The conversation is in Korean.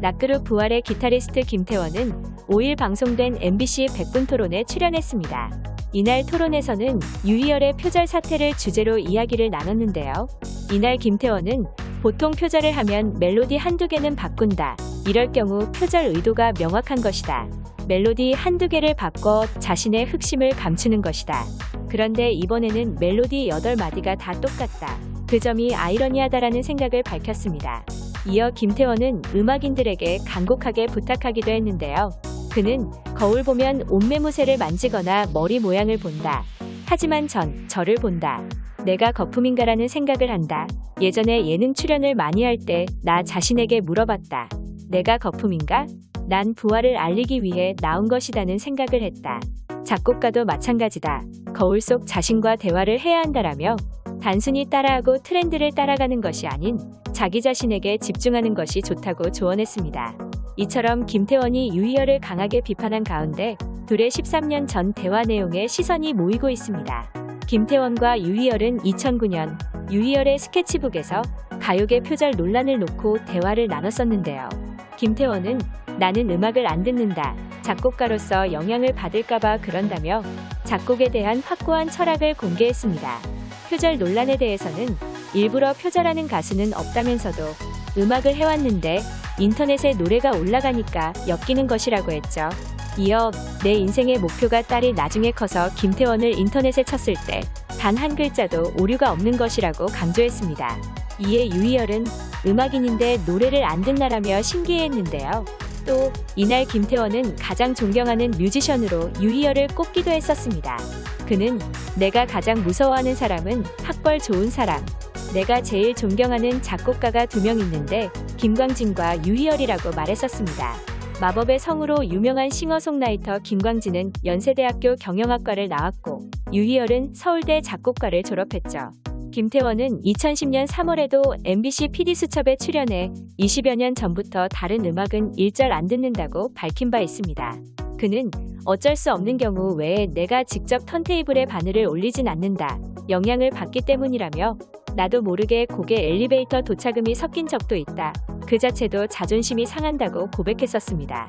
락그룹 부활의 기타리스트 김태원은 5일 방송된 MBC 100분 토론에 출연했습니다. 이날 토론에서는 유희열의 표절 사태를 주제로 이야기를 나눴는데요. 이날 김태원은 보통 표절을 하면 멜로디 한두 개는 바꾼다. 이럴 경우 표절 의도가 명확한 것이다. 멜로디 한두 개를 바꿔 자신의 흑심을 감추는 것이다. 그런데 이번에는 멜로디 8마디가 다 똑같다. 그 점이 아이러니하다라는 생각을 밝혔습니다. 이어 김태원은 음악인들에게 간곡하게 부탁하기도 했는데요. 그는 거울 보면 옷매무새를 만지거나 머리 모양을 본다. 하지만 전 저를 본다. 내가 거품인가라는 생각을 한다. 예전에 예능 출연을 많이 할 때 나 자신에게 물어봤다. 내가 거품인가? 난 부활을 알리기 위해 나온 것이다는 생각을 했다. 작곡가도 마찬가지다. 거울 속 자신과 대화를 해야 한다라며 단순히 따라하고 트렌드를 따라가는 것이 아닌 자기 자신에게 집중하는 것이 좋다고 조언했습니다. 이처럼 김태원이 유희열을 강하게 비판한 가운데 둘의 13년 전 대화 내용에 시선이 모이고 있습니다. 김태원과 유희열은 2009년 유희열의 스케치북에서 가요계 표절 논란을 놓고 대화를 나눴었는데요. 김태원은 나는 음악을 안 듣는다. 작곡가로서 영향을 받을까봐 그런다며 작곡에 대한 확고한 철학을 공개했습니다. 표절 논란에 대해서는 일부러 표절하는 가수는 없다면서도 음악을 해왔는데 인터넷에 노래가 올라가니까 엮이는 것이라고 했죠. 이어 내 인생의 목표가 딸이 나중에 커서 김태원을 인터넷에 쳤을 때 단 한 글자도 오류가 없는 것이라고 강조했습니다. 이에 유희열은 음악인인데 노래를 안 듣나라며 신기해했는데요. 또 이날 김태원은 가장 존경하는 뮤지션으로 유희열을 꼽기도 했었습니다. 그는 내가 가장 무서워하는 사람은 학벌 좋은 사람. 내가 제일 존경하는 작곡가가 두 명 있는데 김광진과 유희열이라고 말했었습니다. 마법의 성으로 유명한 싱어송라이터 김광진은 연세대학교 경영학과를 나왔고 유희열은 서울대 작곡과를 졸업했죠. 김태원은 2010년 3월에도 MBC PD수첩에 출연해 20여 년 전부터 다른 음악은 일절 안 듣는다고 밝힌 바 있습니다. 그는 어쩔 수 없는 경우 외에 내가 직접 턴테이블에 바늘을 올리진 않는다. 영향을 받기 때문이라며 나도 모르게 곡에 엘리베이터 도착음이 섞인 적도 있다. 그 자체도 자존심이 상한다고 고백했었습니다.